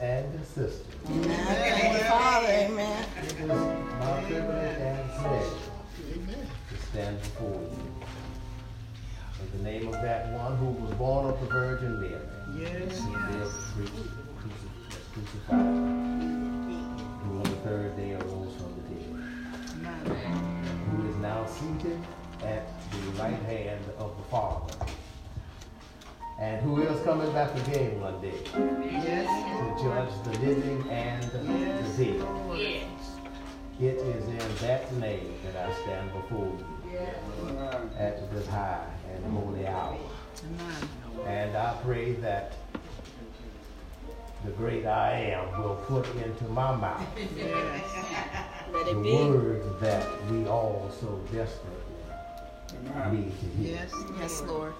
and sisters. Amen. You, Father. Amen. It is my privilege and pleasure to stand before you. In the name of that one who was born of the Virgin Mary. Yes. Who lived, preached, crucified, coming back again one day Yes. to judge the living and Yes. the dead. Yes. It is in that name that I stand before you Yes. at this high and holy hour. Amen. And I pray that the great I am will put into my mouth Yes. The it be. words that we all so desperately need to hear. Yes. Yes, Lord.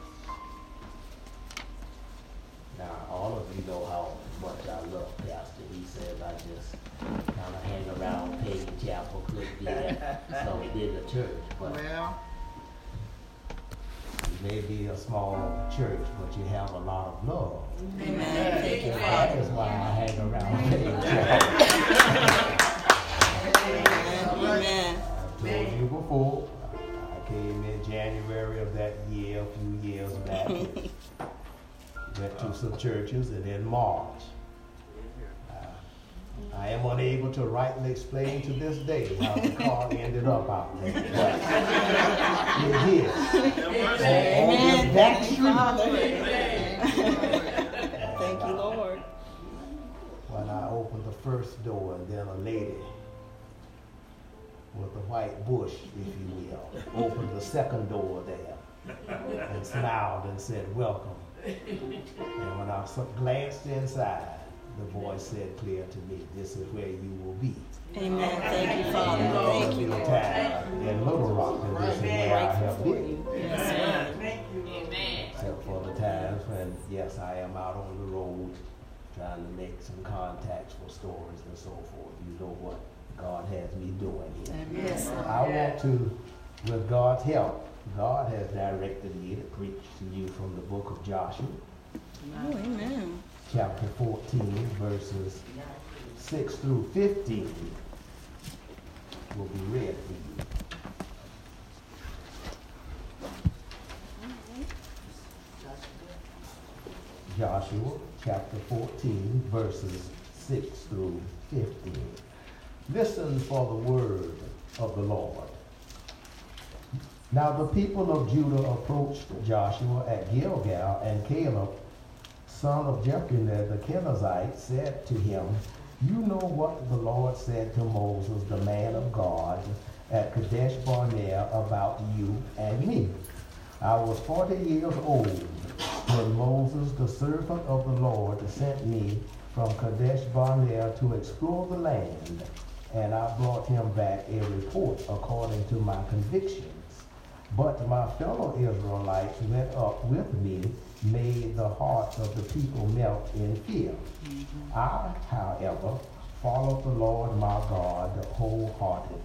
Now, all of you know how much I love Pastor. He says I just kind of hang around Peggy Chapel, Cliff there, some did the church, but Well, you may be a small church, but you have a lot of love. Amen. Thank you, And that Father. is why I hang around Peggy Chapel. Some churches and in March. uh, I am unable to rightly explain to this day how the car ended up out there. But it is. Amen. On that Thank you, street, Thank you, Lord. when I opened the first door and then a lady with a white bush, if you will, opened the second door there and smiled and said, welcome. And when I so- glanced inside, the voice said clear to me, this is where you will be. Amen. Thank you, Father. You know, Thank you, be a Lord. time in Little Rock, and this is where I have Grateful for been. you. Yes, Lord. Except for the times when, yes, I am out on the road trying to make some contacts for stories and so forth. You know what God has me doing here. Yes, I want to, with God's help, God has directed me to preach to you from the book of Joshua, Oh, amen. chapter 14, verses 6 through 15 will be read for you. Joshua chapter 14, verses 6 through 15. Listen for the word of the Lord. Now the people of Judah approached Joshua at Gilgal, and Caleb, son of Jephunneh the Kenizzite, said to him, You know what the Lord said to Moses, the man of God, at Kadesh Barnea about you and me. I was forty years old when Moses, the servant of the Lord, sent me from Kadesh Barnea to explore the land, and I brought him back a report according to my convictions. But my fellow Israelites went up with me, made the hearts of the people melt in fear. Mm-hmm. I, however, followed the Lord my God wholeheartedly.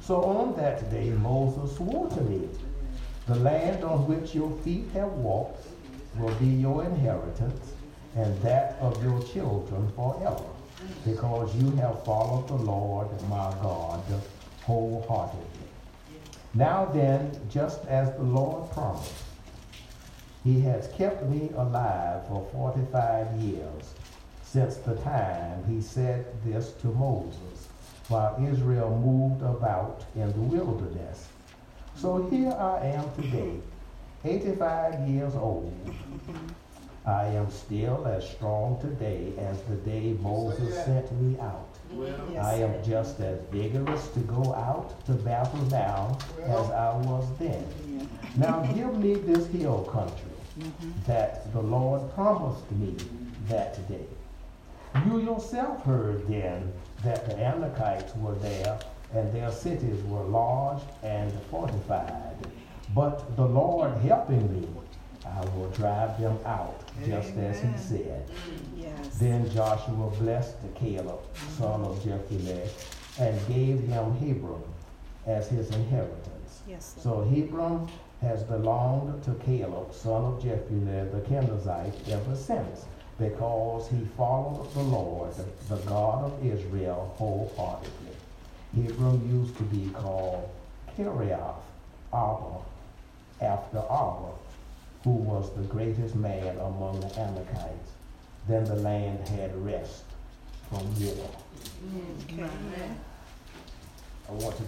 So on that day Moses swore to me, The land on which your feet have walked will be your inheritance, and that of your children forever, because you have followed the Lord my God wholeheartedly. Now then, just as the Lord promised, he has kept me alive for 45 years, since the time he said this to Moses, while Israel moved about in the wilderness. So here I am today, 85 years old. I am still as strong today as the day Moses sent me out. I am just as vigorous to go out to battle now as I was then. Now give me this hill country that the Lord promised me that day. You yourself heard then that the Amalekites were there, and their cities were large and fortified. But the Lord helping me, I will drive them out, just as he said. Yes. Then Joshua blessed the Caleb, son of Jephunneh, and gave him Hebron as his inheritance. Yes. So Hebron has belonged to Caleb, son of Jephunneh the Kenizzite, ever since. because he followed the Lord, the, the God of Israel, wholeheartedly. Hebron used to be called Kiriath Arba, after Arba, who was the greatest man among the Amalekites. Then the land had rest from war. Okay. I want to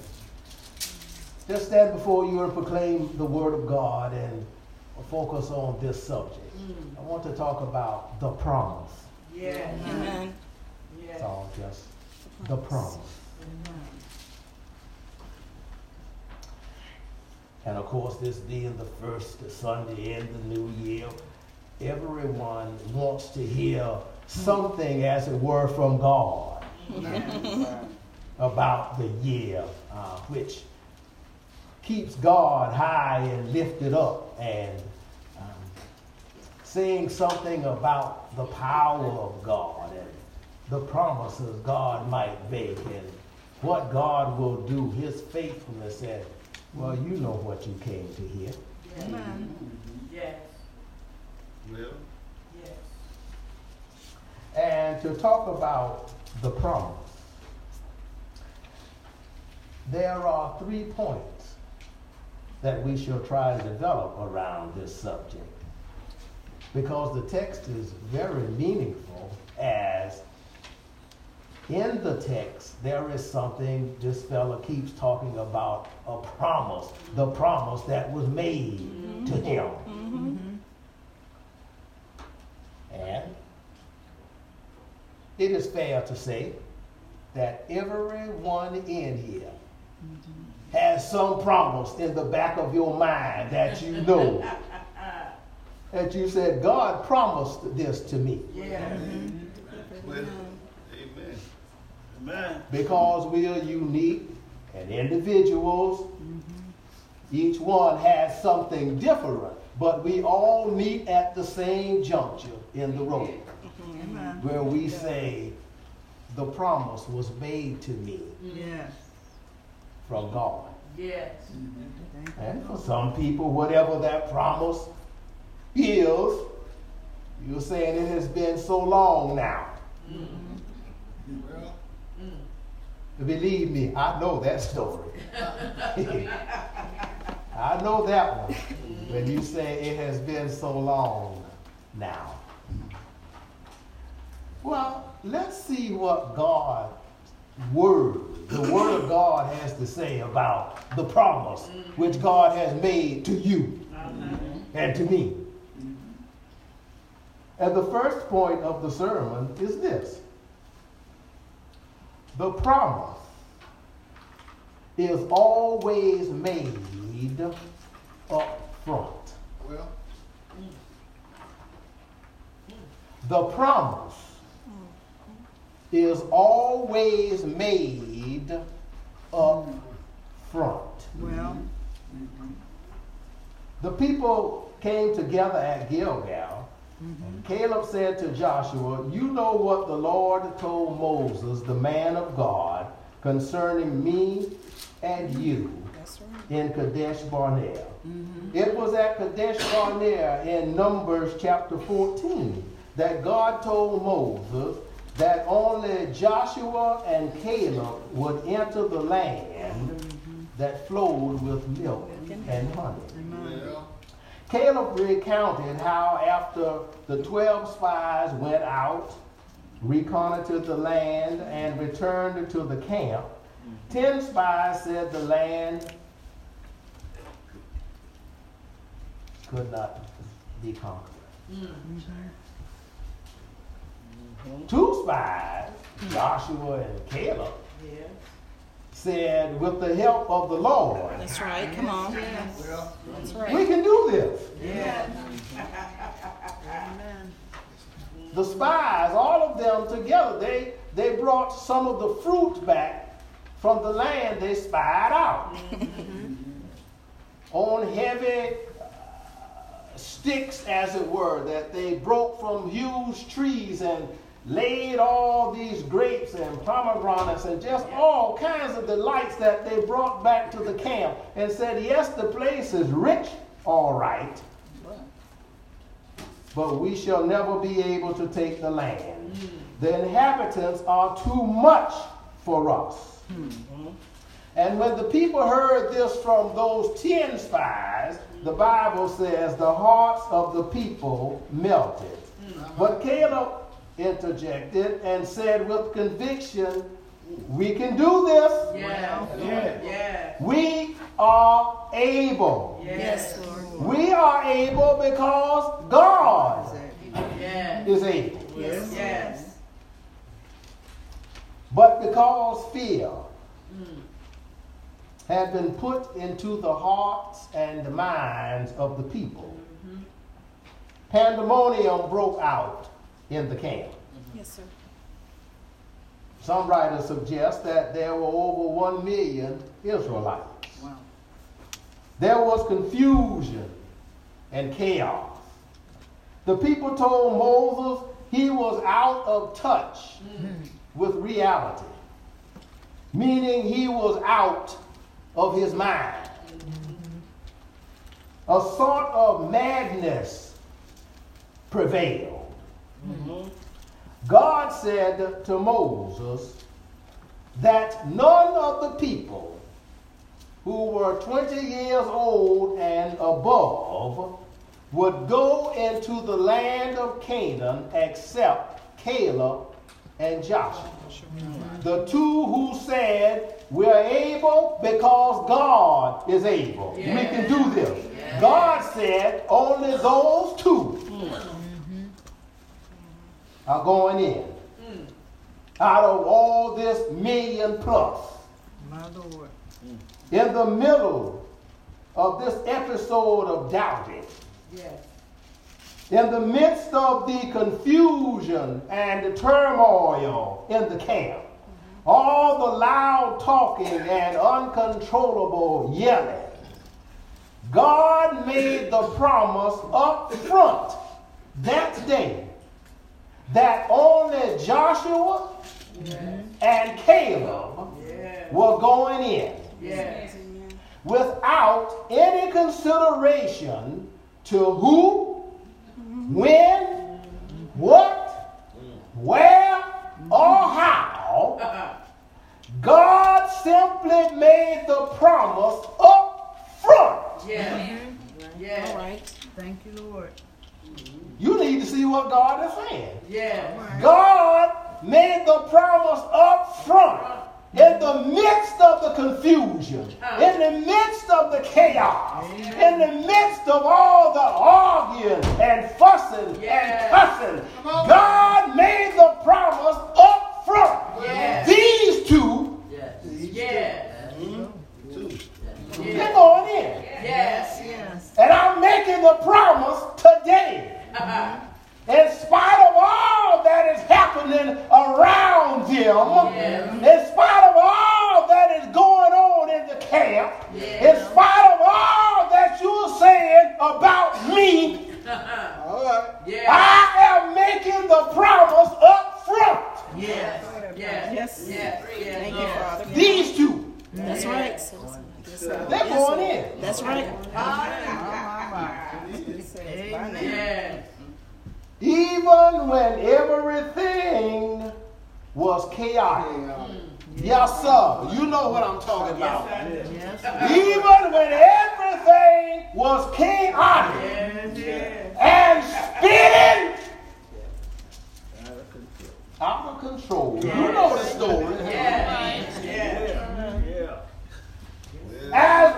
just stand before you and proclaim the word of God and focus on this subject. Mm. I want to talk about the promise. Yeah. Amen. It's all just the promise. And of course, this being the first Sunday in the new year, everyone wants to hear something, as it were, from God about the year, uh, which keeps God high and lifted up, and um, saying something about the power of God and the promises God might make and what God will do, His faithfulness, and well, you know what you came to hear. Amen. Yes. Well, Yes. And to talk about the promise, there are three points that we shall try to develop around this subject. Because the text is very meaningful, as in the text there is something this fella keeps talking about a promise, the promise that was made mm-hmm. to him. Mm-hmm. And it is fair to say that everyone in here mm-hmm. has some promise in the back of your mind that you know. that you said, God promised this to me. Yeah. Well, amen. Amen. Because we are unique and individuals, each one has something different, but we all meet at the same juncture in the road mm-hmm. where we say, The promise was made to me Yes. from God. Yes. Mm-hmm. And for some people, whatever that promise is, you're saying it has been so long now. Mm-hmm. Well, Believe me, I know that story. I know that one. When you say it has been so long now. Well, let's see what God word, the word of God has to say about the promise which God has made to you and to me. And the first point of the sermon is this. The promise is always made up front. well, The promise is always made up front. Well. The people came together at Gilgal. And Caleb said to Joshua, You know what the Lord told Moses, the man of God, concerning me and you right. in Kadesh Barnea. Mm-hmm. It was at Kadesh Barnea in Numbers chapter 14 that God told Moses that only Joshua and Caleb would enter the land mm-hmm. that flowed with milk and honey. Caleb recounted how after the 12 spies went out, reconnoitered the land, and returned to the camp, 10 spies said the land could not be conquered. Mm-hmm. Two spies, Joshua and Caleb, Yes. Said, with the help of the Lord, That's right. Come on. well, That's right. we can do this. Yes. Amen. the spies, all of them together, they, they brought some of the fruit back from the land they spied out. On heavy uh, sticks, as it were, that they broke from huge trees and laid all these grapes and pomegranates and just all kinds of delights that they brought back to the camp and said, Yes, the place is rich, all right, but we shall never be able to take the land. The inhabitants are too much for us. And when the people heard this from those ten spies, the Bible says the hearts of the people melted. But Caleb interjected and said with conviction, We can do this. Yes. Yeah. Yes. We are able. Yes, Lord. We are able because God Yes. is able. Yes. Yes. But because fear Mm. had been put into the hearts and the minds of the people, pandemonium broke out in the camp. Mm-hmm. Yes, sir. Some writers suggest that there were over one million Israelites. Wow. There was confusion and chaos. The people told Moses he was out of touch mm-hmm. with reality, meaning he was out of his mind. Mm-hmm. A sort of madness prevailed. Mm-hmm. God said to Moses that none of the people who were 20 years old and above would go into the land of Canaan except Caleb and Joshua. The two who said, We're able because God is able. We can do this. God said, Only those two are going in hmm. out of all this million plus. My Lord. Hmm. In the middle of this episode of doubting, Yes. in the midst of the confusion and the turmoil in the camp, mm-hmm. all the loud talking and uncontrollable yelling, God made the promise up front that day that only Joshua and Caleb Yes. were going in Yes. without any consideration to who, when, what, where, or how. Uh-uh. God simply made the promise up front. Yes. Mm-hmm. All Yes. right. Thank you, Lord. You need to see what God is saying. Yes. God made the promise up front in the midst of the confusion, in the midst of the chaos, in the midst of all the arguing and fussing Yes. and cussing. God made the promise up front. Yes. These two, Yes. Hmm? Yes. Two. they're going in. Yes. Yes. And I'm making the promise today. Mm-hmm. In spite of all that is happening around them, Yes. in spite of all that is going on in the camp, Yes. in spite of all that you're saying about me, All right. Yes. I am making the promise up front. Yes. Yes. Yes. Yes. Yes. Thank you, Father. These two, That's right. Sir. they're going in. That's right. Amen. Even when everything was chaotic. Mm. Yes, sir. You know what I'm talking about. Even when everything was chaotic. Yes. and spinning out of control. You know the story. Yes. Yes. Yeah. As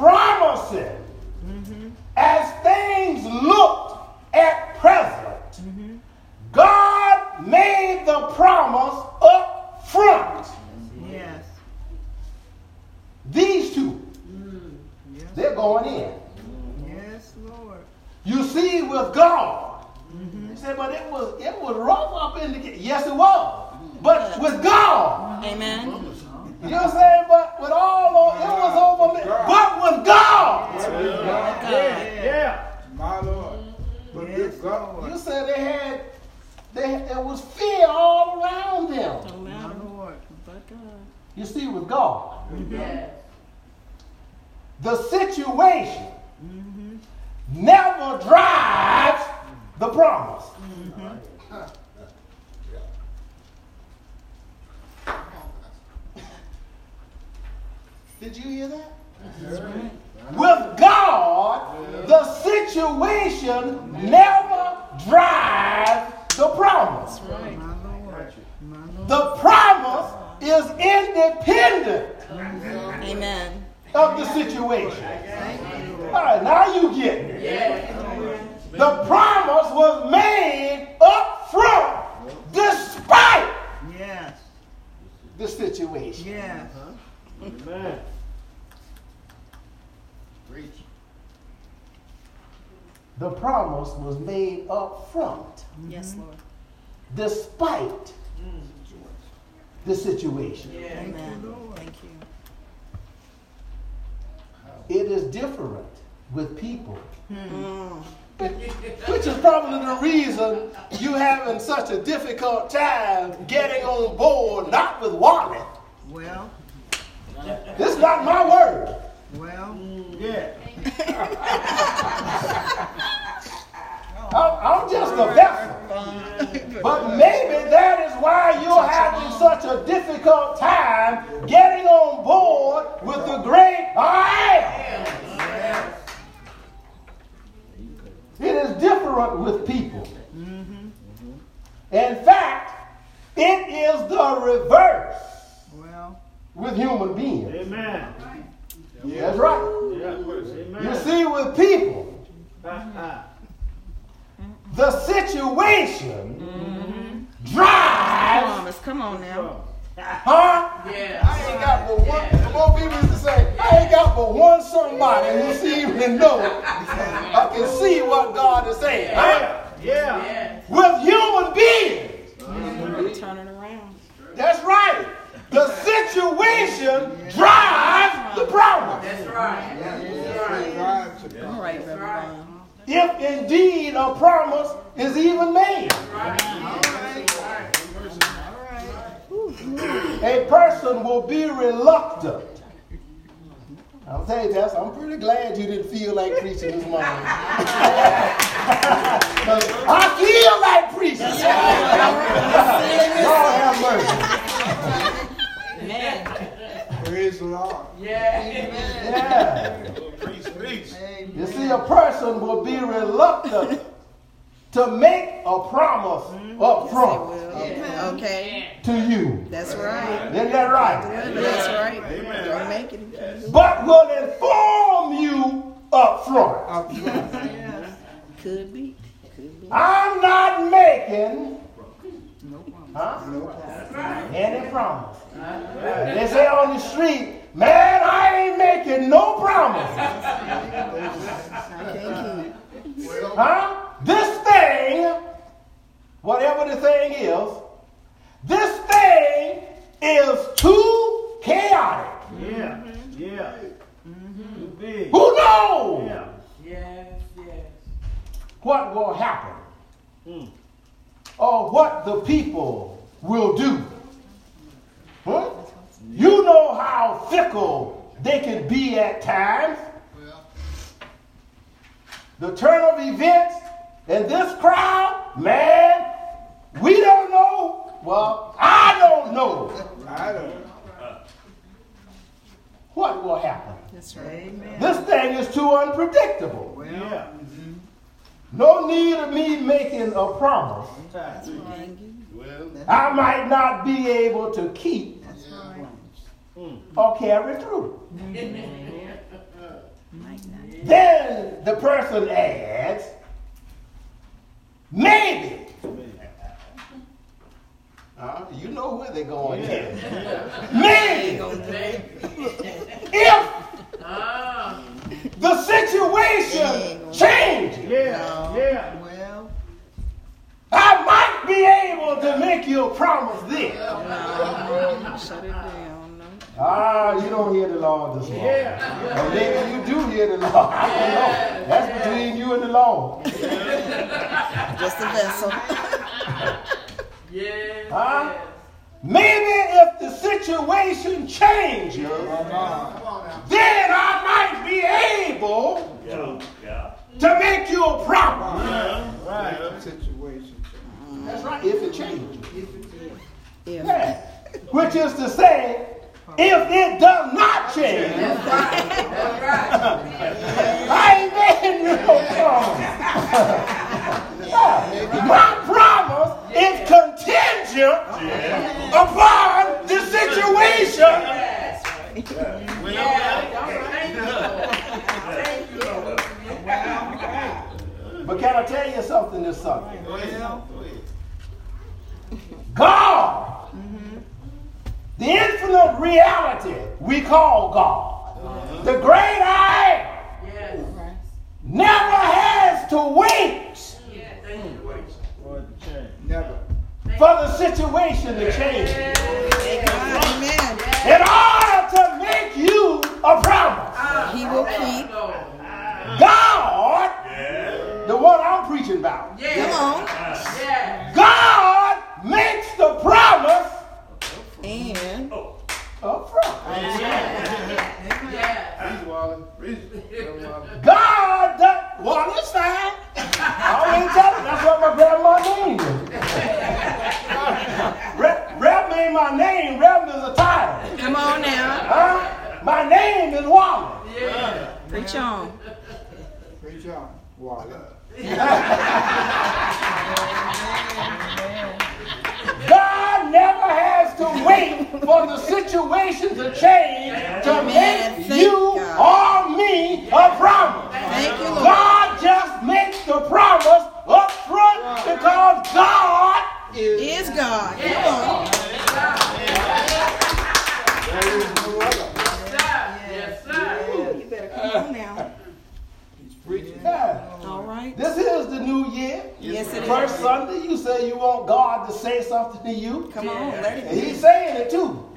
unpromising mm-hmm. as things looked at present, mm-hmm. God made the promise up front. Yes. These two, they're going in. Yes, Lord. You see, with God, you say, but it was it was rough up in the ca-" yes, it was. But with God, Amen. you know what I'm saying? But with all of, it was over me. But with God, God. Yeah. My Lord. But Yes, good God. you said they had they there was fear all around them. No matter Lord, but God. You see, with God, Yes. the situation never drives the promise. Did you hear that? With God, the situation never drives the promise. My Lord. My Lord. The promise is independent Amen. of the situation. All right, now you get it. The promise was made up front despite Yes. the situation. Yes. Amen. Preach. The promise was made up front Yes, Lord. despite the situation. Amen. Thank you. It is different with people. Mm. Which is probably the reason you having such a difficult time getting on board, not with Wally. Well, This is not my word. well, Yeah. I'm, I'm just a vessel. But maybe that is why you're having such a difficult time getting on board with the great I am. It is different with people. In fact, it is the reverse well, with human beings. Amen. That's right. Yeah. You see, with people, Ha, ha. the situation drives Promise. Come on now. Huh? Yeah. I ain't got but one. The more people used to say, I ain't got but one somebody who see and know. I can see what God is saying. Huh? Yeah. Yeah. With human beings. Turn it around. That's right. The situation drives the problem. That's right. All right, Reverend Vaughn. If indeed a promise is even made. A person will be reluctant. I'll tell you, Tess, I'm pretty glad you didn't feel like preaching this morning. 'Cause I feel like preaching. Lord have mercy. Man. Praise the Lord. Yeah. Preach, preach. You see, a person will be reluctant to make a promise up front Okay. to you. That's right. Isn't that right? That's right. Don't make it. But will inform you up front. Could be. Could be. I'm not making no huh? any promise. They say on the street, man, I ain't making no promises. Thank Huh? This thing, whatever the thing is, this thing is too chaotic. Yeah. Yeah. Too big. Who knows Yeah. Yes, yes. What will happen Mm. or what the people will do? Huh? You know how fickle they can be at times. The turn of events and this crowd, man, we don't know. Well, I don't know I don't. what will happen. That's right. amen. This thing is too unpredictable. Yeah. Mm-hmm. No need of me making a promise Sometimes. Thank you. Well. I might not be able to keep That's right. Or carry through. Might not. Then the person adds, maybe. Uh, you know where they're going here. Maybe if the situation changes, Yeah. Yeah. Well, I might be able to make you a promise then. Shut it down. No. Ah, you don't hear the Lord this morning. Yeah. Or maybe you do hear the Lord. I don't know. That's between you and the Lord. Just a vessel. Yeah. Huh? maybe if the situation changes, then I might be able Yeah. Yeah. to make you a promise. Right. Situation. That's right, if it changes. If. Yeah. Which is to say, if it does not change, I ain't making no promise. My promise is contingent upon the situation. But can I tell you something this Sunday? God, the infinite reality we call God, the great I am, never has to wait For it to change. Never. for the situation to change. Amen. In order to make you a promise, He will keep. God, the one I'm preaching about, Come on. God makes the promise And oh. up front. Read, Wally. Read. God, does, well, this time, I ain't telling. That's what my grandma named me. Rev, Rev ain't my name. Rev is a title. come on now. Huh? My name is Wally. Preach on. Preach on. Wally. God never has to wait for the situation to change to Amen. make Thank you God. or me a promise. Thank you, Lord. God just makes the promise up front because God is. Is God. Come on. There is no other. You better come on now. He's preaching. Yeah. All right. This is the new year. Yes, it First is. Sunday, you say you want God to say something to you. Come on. Let And it he's saying it too.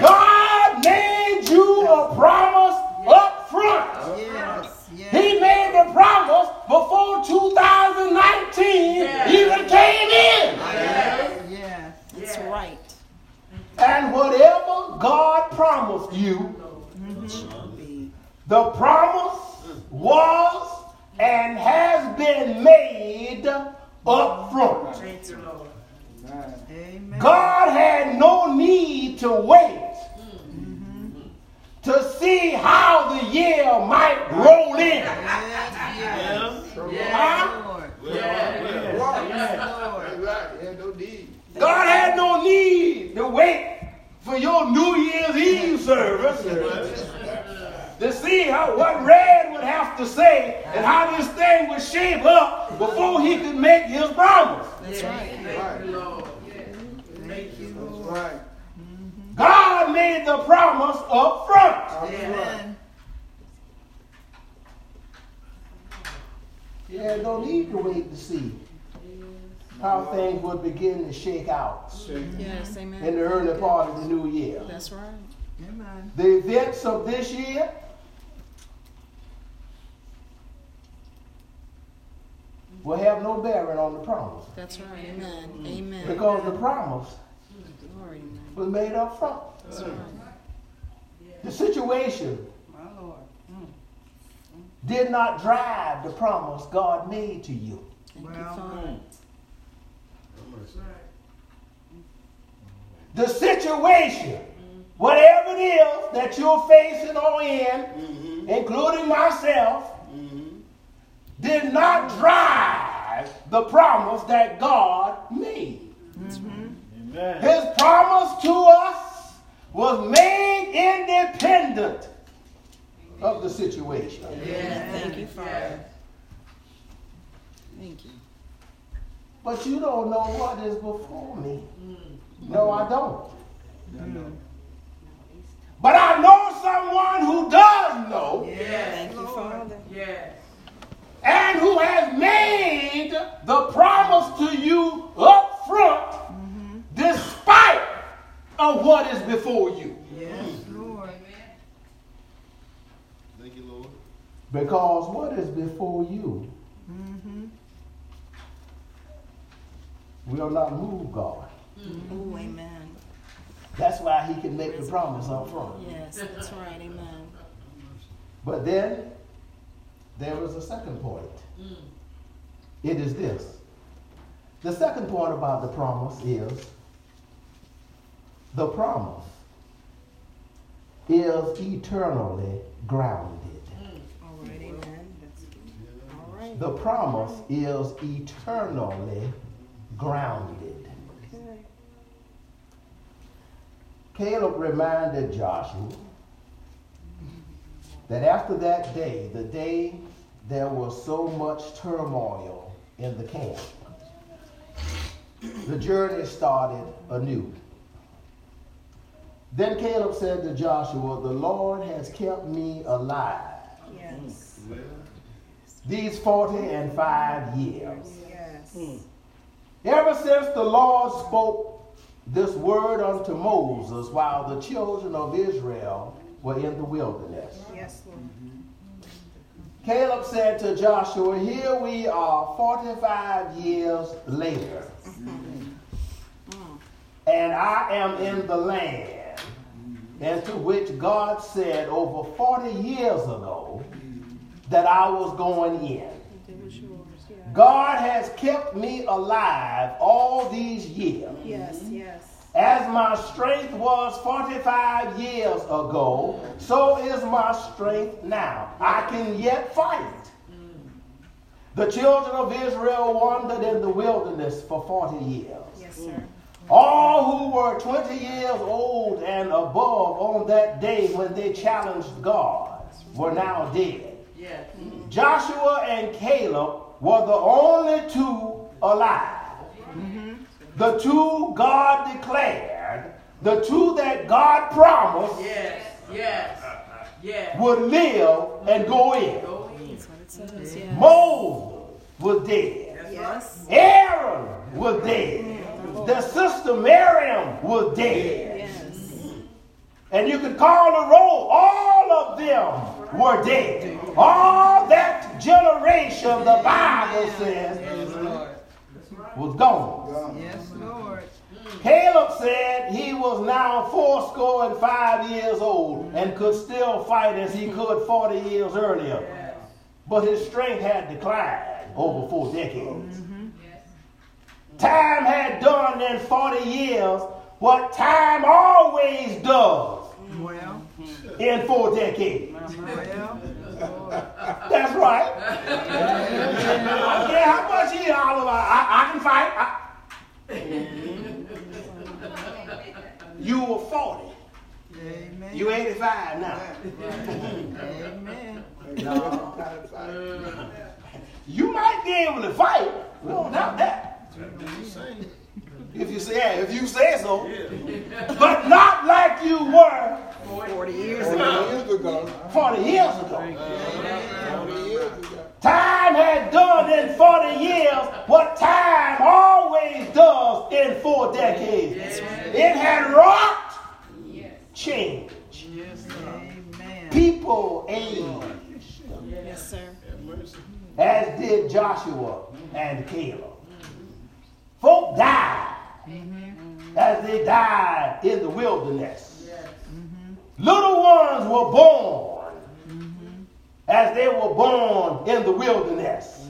God made you a promise up front. yes, yes. He made the promise before 2019 even came in. Yes. That's right. And whatever God promised you, mm-hmm. the promise was and has been made up front. Amen. Amen. God had no need to wait to see how the year might roll in. Yes, yes. Huh? God had no need to wait for your New Year's Eve service to see how what Red would have to say and how this thing would shape up before he could make his promise. That's right. Right. Thank you, That's Lord. right. God made the promise up front. Amen. You had no need to wait to see how things would begin to shake out Yes. in Amen. the early part of the new year. That's right. Amen. The events of this year will have no bearing on the promise That's right. Amen. Amen. because the promise Glory. Was made up front. That's right. The situation My Lord. Mm. did not drive the promise God made to you. Thank Well, Father. Mm. The situation, whatever it is that you're facing or in, mm-hmm. including myself, did not drive the promise that God made. Amen. His promise to us was made independent of the situation. Thank you, Father. Thank you. But you don't know what is before me. Mm. No, I don't. But I know someone who does know Thank you, Father. And who has made the promise to you up front despite of what is before you. yes, mm. Lord. Thank you, Lord. Because what is before you mm-hmm. will not move God. Mm-hmm. Ooh, amen. That's why he can make the promise up front. Yes, that's right. Amen. But then there was a second point. Mm. It is this. The second point about the promise is the promise is eternally grounded. Mm. All right. Amen. That's good. All right. The promise is eternally grounded. Okay. Caleb reminded Joshua that after that day, the day there was so much turmoil in the camp, the journey started anew. Then Caleb said to Joshua, The Lord has kept me alive Yes. these forty and five years. Yes. Hmm. Ever since the Lord spoke this word unto Moses while the children of Israel were in the wilderness. Yes, Lord. Mm-hmm. Caleb said to Joshua, Here we are 45 years later, mm-hmm. and I am in the land into which God said over 40 years ago that I was going in. It was yours. Yeah. God has kept me alive all these years. Yes. Yes. As my strength was 45 years ago, so is my strength now. I can yet fight. The children of Israel wandered in the wilderness for 40 years. Yes, sir. All who were 20 years old and above on that day when they challenged God were now dead. Yes. Joshua and Caleb were the only two alive. The two God declared, the two that God promised Yes. Yes. Yes. would live and go in. Go in. That's says. Yes. Moses was dead. Yes. Aaron was dead. Their sister Miriam was dead. Yes. And you can call the roll. All of them were dead. All that generation, the Bible says, was gone. Yes, Lord. Caleb said he was now fourscore and five years old and could still fight as he could 40 years earlier. But his strength had declined over four decades. Time had done in 40 years what time always does Well, in four decades. well. That's right. I don't care how much he all about. I, I can fight. I- you were 40. Amen. You 85 now. Amen. You might be able to fight. We don't doubt that. If you say, yeah, if you say so. But not like you were 40 years ago. Ago. 40 years ago. Forty years ago. Time had done in 40 years what time always does in four decades. It had wrought change. People aged, Yes, sir. as did Joshua and Caleb. Folk died mm-hmm. as they died in the wilderness. Little ones were born as they were born in the wilderness.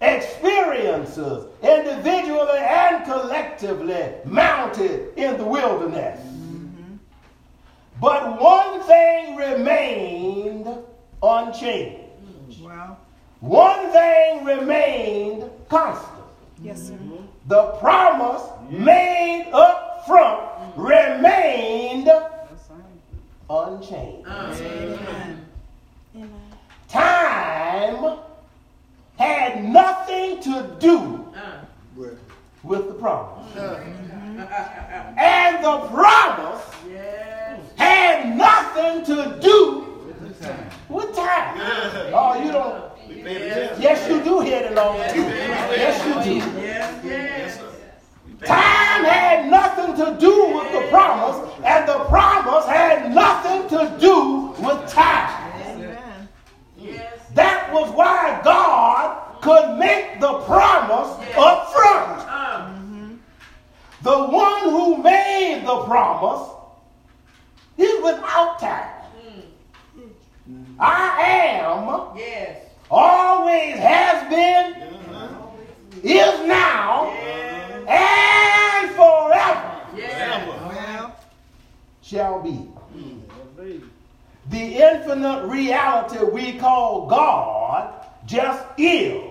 Experiences, individually and collectively, mounted in the wilderness. But one thing remained unchanged. Well, One thing remained constant. Yes, sir. The promise made up front remained unchanged. amen. Amen. Time had nothing to do Well, with the promise. Uh. Uh, and the promise Yes. had nothing to do with time. Oh, you don't. Yes, you do hear the Lord. Yes, you do. Yes. Yes. Time had nothing to do with the promise, and the promise had nothing to do with time. Amen. That was why God could make the promise up front. The one who made the promise is without time. I am. Yes. Always has been. Mm-hmm. Is now. Yes. And forever. Yes. Shall be. Mm. The infinite reality we call God just is.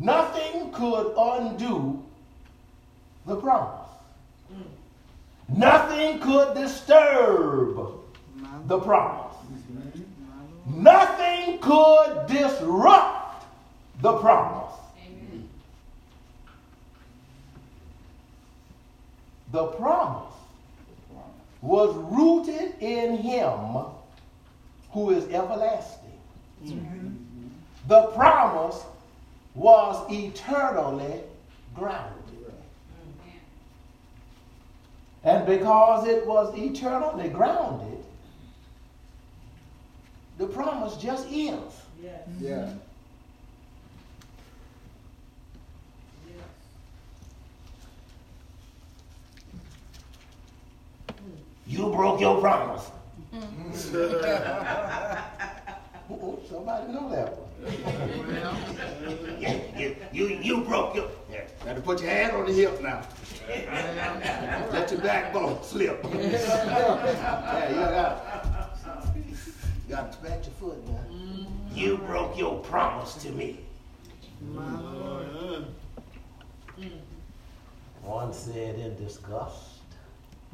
Nothing could undo the promise. Nothing could disturb the promise. Nothing could disrupt the promise. The promise was rooted in him who is everlasting. Mm-hmm. The promise was eternally grounded. Mm-hmm. And because it was eternally grounded, the promise just is. Yes. Yeah. You broke your promise. Uh-oh, Somebody know that one. Yeah, you, you, you broke your. Yeah, got to put your hand on the hip now. Let your backbone slip. yeah, you got. You got to pat your foot now. Mm-hmm. You broke your promise to me. Mm-hmm. One said in disgust.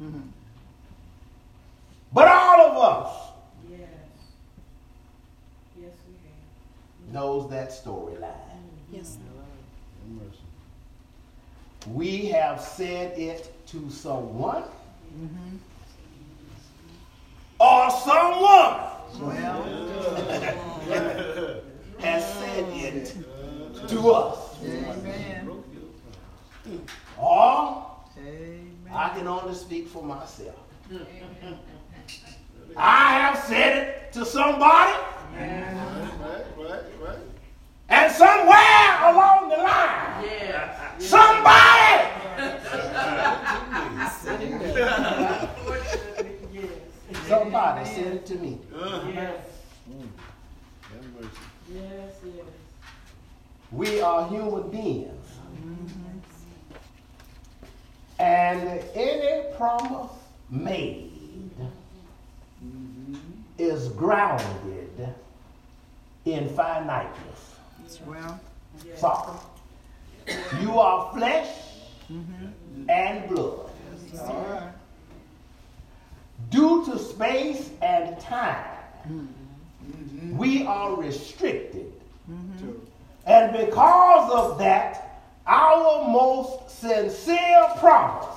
Mm-hmm. But all of us Yes. Yes, we have. knows that storyline. Yes. We have said it to someone or someone well, has said it to us. amen. Or Amen. I can only speak for myself. I have said it to somebody, and somewhere along the line, somebody somebody said it to me. Yes. Yes, yes. We are human beings. And any promise made is grounded in finiteness. Well, So, you are flesh and blood. All right. Due to space and time, we are restricted. Sure. And because of that, our most sincere promise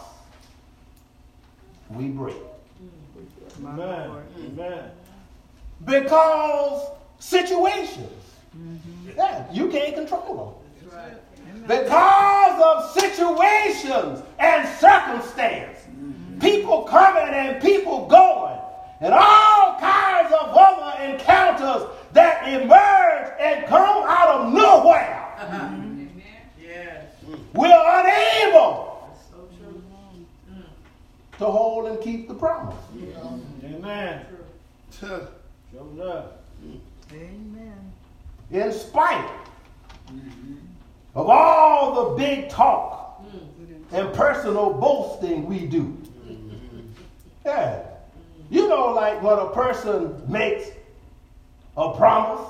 we break. Amen. Amen. Because situations, yeah, you can't control them. Because of situations and circumstance, people coming and people going, and all kinds of other encounters that emerge and come out of nowhere, Yes. we're unable So true. to hold and keep the promise. Amen. Tuh. Amen. In spite of all the big talk mm. and personal boasting we do. Yeah. You know, like when a person makes a promise,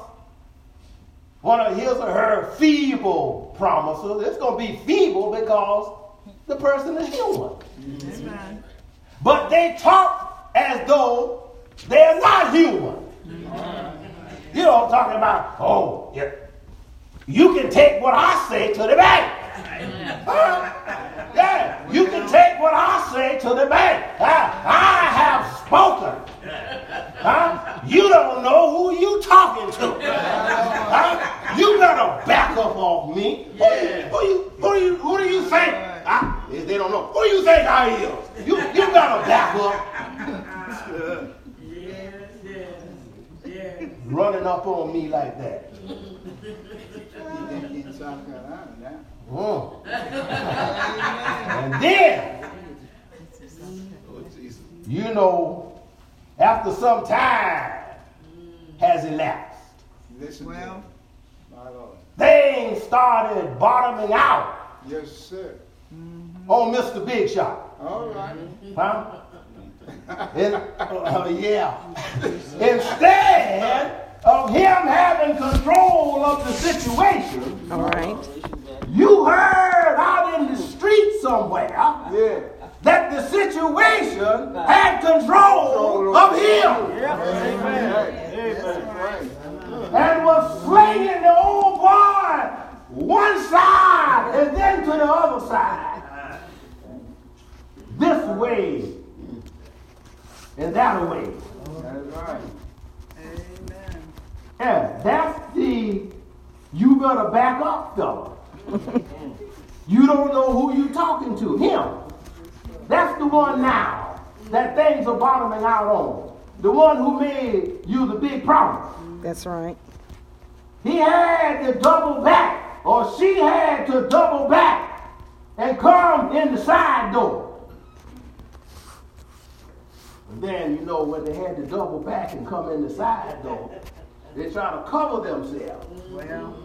one of his or her feeble promises, it's going to be feeble because the person is human. But they talk as though they're not human. You know, talking about, oh, yeah, you can take what I say to the bank. Huh? Yeah, you can take what I say to the bank. Huh? I have spoken. Huh? You don't know who you talking to. Huh? You better back up off me. Who, you, who, you, who, you, who do you think? I, they don't know. Who do you think I is? You, you better back up. Running up on me like that. In South Carolina now. Mm. And then, Oh, you know, after some time has elapsed, Listen to Well. me. Things started bottoming out Yes, sir. on Mr. Big Shot. All right. Huh? And, uh, yeah. Instead of him having control of the situation, All right. you heard out in the street somewhere Yeah. that the situation had control of him Amen. That's right. and was slinging the old boy one side and then to the other side. This way and that way. That's right. Amen. Yeah, that's the you better back up fella. you don't know who you're talking to. Him. That's the one now that things are bottoming out on. The one who made you the big promise. That's right. He had to double back, or she had to double back and come in the side door. And then, you know, when they had to double back and come in the side door, they try to cover themselves. Well,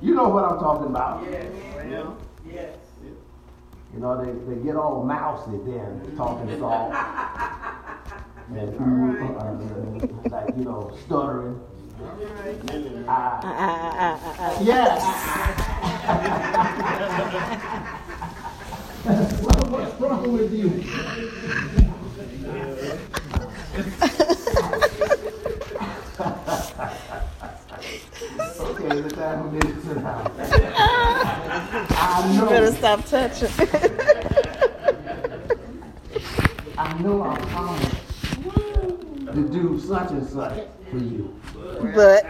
You know what I'm talking about. Yes. well. Yes. You know, they, they get all mousy then, talking soft. And, ooh, uh, like, you know, stuttering. Uh, uh, uh, uh, uh. Yes. What- What's wrong with you? okay, the time for me to sit down. I You better stop touching. I know I promised to do such and such for you. but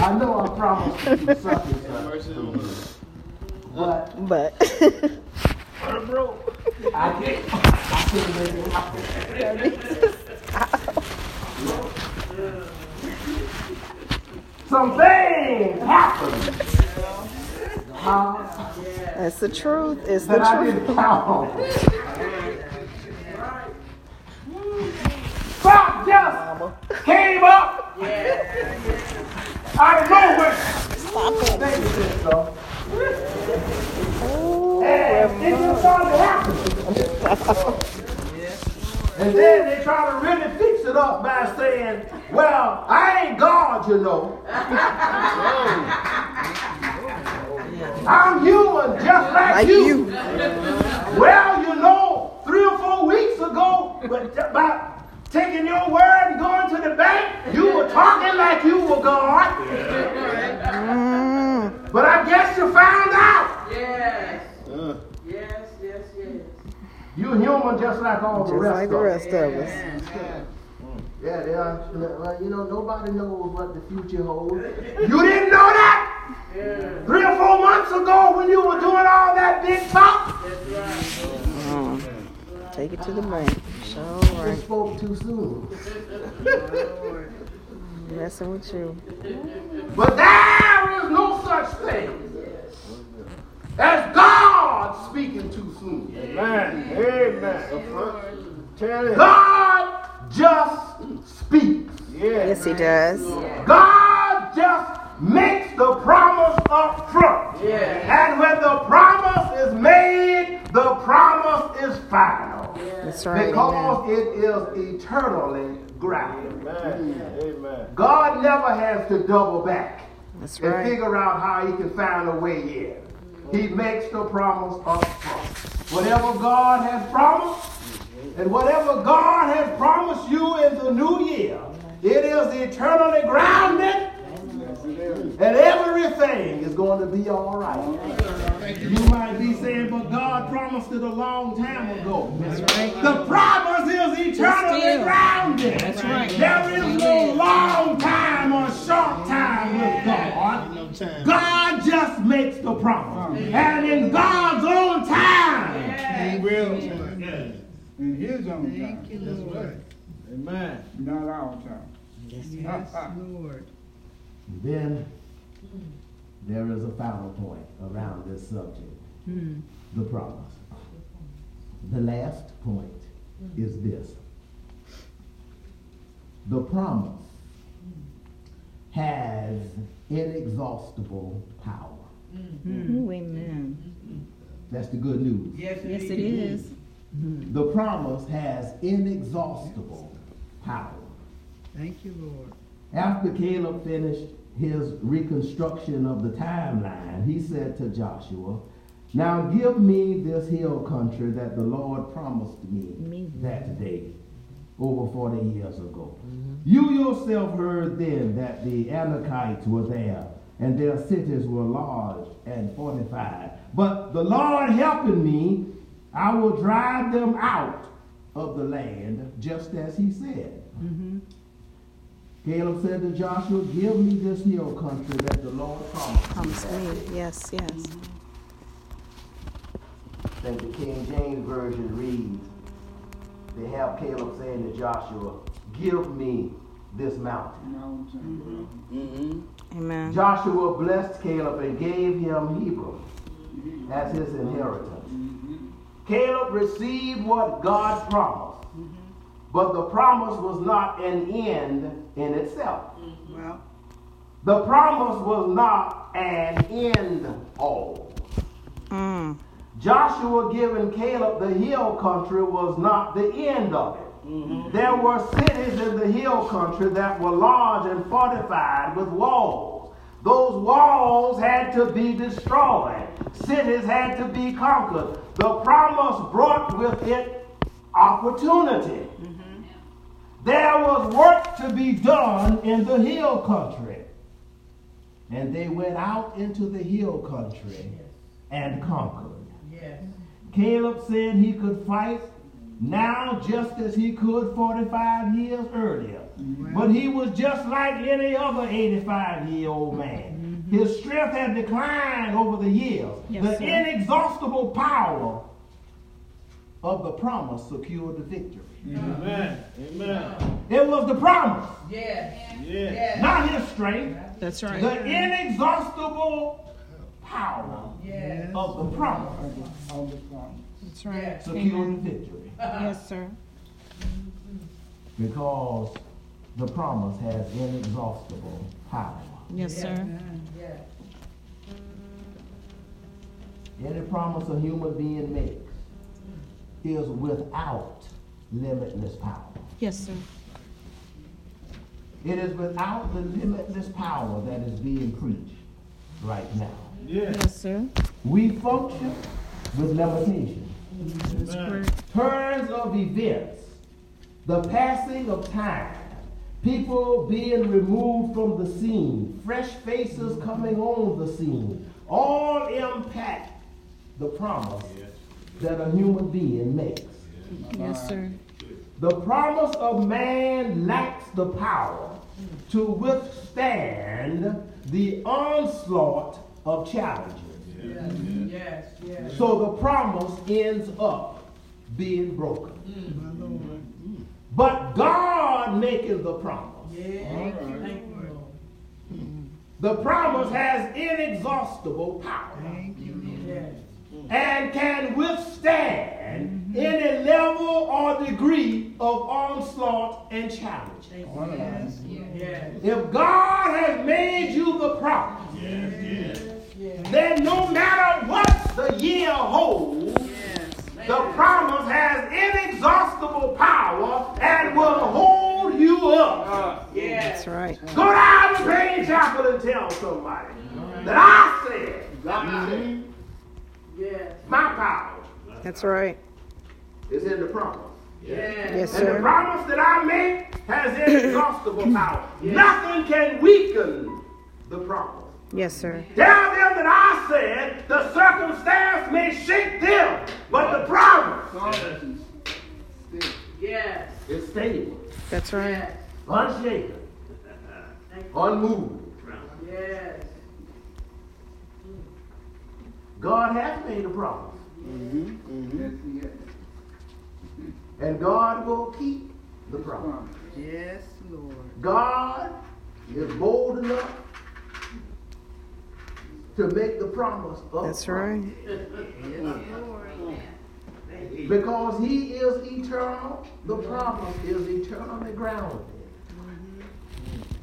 I know I promised to do such and such for you. But but I didn't. I couldn't make it happen. Some things happened. Huh? that's the truth. It's the truth. didn't count on. God just came up out of nowhere. Stop it. Thank you, sister. Oh, And it just started happening. And then they try to really fix it up by saying, well, I ain't God, you know. I'm human just like, like you. you. Well, you know, three or four weeks ago, but about taking your word and going to the bank, you were talking like you were God. Mm, But I guess you found out. Yes. Uh, Yes, yes, yes. You human just like all the just rest like the of us. rest of us. Yeah, they are. Well, you know, nobody knows what the future holds. You didn't know that Yeah. three or four months ago when you were doing all that big talk. That's right. Mm. Take it to the bank. Sure You right. spoke too soon. Messing with you. But there is no such thing as God speaking too soon. Amen. Amen. Tell. God just speaks. Yes, he does. God just makes the promise up front. Yeah. And when the promise is made, the promise is final. That's right. Amen. Because it is eternally grounded. Amen. Amen. God never has to double back That's and right. figure out how he can find a way in. He makes the promise up front. Whatever God has promised, and whatever God has promised you in the new year, it is eternally grounded, and everything is going to be all right. You might be saying, but God promised it a long time ago. That's right. The promise is eternally grounded. That's right. There is no long time or short time with God. God just makes the promise. And in God's own time, He will. In his own time. Thank you, Lord. Amen. Not our time. Yes, Lord. Then there is a final point around this subject. Hmm. the promise. the last point is this. The promise has inexhaustible power. Ooh, amen. That's the good news. Yes, Yes, it is. The promise has inexhaustible power. Thank you, Lord. After Caleb finished his reconstruction of the timeline, he said to Joshua, Now give me this hill country that the Lord promised me Me. that day, over 40 years ago. Mm-hmm. You yourself heard then that the Anakites were there, and their cities were large and fortified. But the Lord helping me, I will drive them out of the land, just as he said. Mm-hmm. Caleb said to Joshua, Give me this hill country that the Lord promised. me Promise me. day." Yes, yes. Mm-hmm. And the King James Version reads, they have Caleb saying to Joshua, Give me this mountain. Mountain. Amen. Joshua blessed Caleb and gave him Hebron as his inheritance. Mm-hmm. Caleb received what God promised, but the promise was not an end in itself. Mm-hmm. Well, The promise was not an end all. Mm. Joshua giving Caleb the hill country was not the end of it. Mm-hmm. There were cities in the hill country that were large and fortified with walls. Those walls had to be destroyed. Cities had to be conquered. The promise brought with it opportunity. Mm-hmm. There was work to be done in the hill country. And they went out into the hill country and conquered. Yes. Caleb said he could fight now just as he could 45 years earlier. Mm-hmm. But he was just like any other 85 year old man. Mm-hmm. His strength had declined over the years. Yes, the sir. inexhaustible power of the promise secured the victory. Amen. Amen. Was the promise, Yes. Yeah. Yes. not his strength. That's right. The inexhaustible power Yes. of the promise All the promise. That's right. Yes. secured the victory. Yes, sir. because the promise has inexhaustible power. Yes, sir. Yes. Any promise a human being makes is without limitless power. Yes, sir. It is without the limitless power that is being preached right now. Yeah. Yes, sir. We function with limitations. Turns of events, the passing of time, people being removed from the scene, fresh faces coming on the scene, all impact the promise that a human being makes. Yes, sir. The promise of man lacks the power to withstand the onslaught of challenges. Yes. Yes. Yes. So the promise ends up being broken. Mm. my Lord. But God making the promise. Yes. Thank you. Thank you, Lord. Mm. The promise has inexhaustible power Thank you, and can withstand any level or degree of onslaught and challenge. Thank you. Yes. Yes. If God has made you the promise, Yes. then no matter what the year holds, Yes. the promise has inexhaustible power and will hold you up. Uh, yes. That's right. Go down to Payne Chapel and tell somebody that I said, God said, mm-hmm. Yes. my power That's right. is in the promise. Yes. Yes, And the promise that I make has inexhaustible power. Nothing can weaken the promise. Yes, sir. Tell them that I said the circumstance may shake them, but the promise Promise is Yes. is stable, That's right. Yes. unshaken, Thank you. unmoved. Yes. God has made a promise, mm-hmm. Mm-hmm. Yes, he is. And God will keep the promise. Promise. Yes, Lord. God is bold enough to make the promise up. That's right. Yes, Lord. Because he is eternal, the promise is eternally grounded.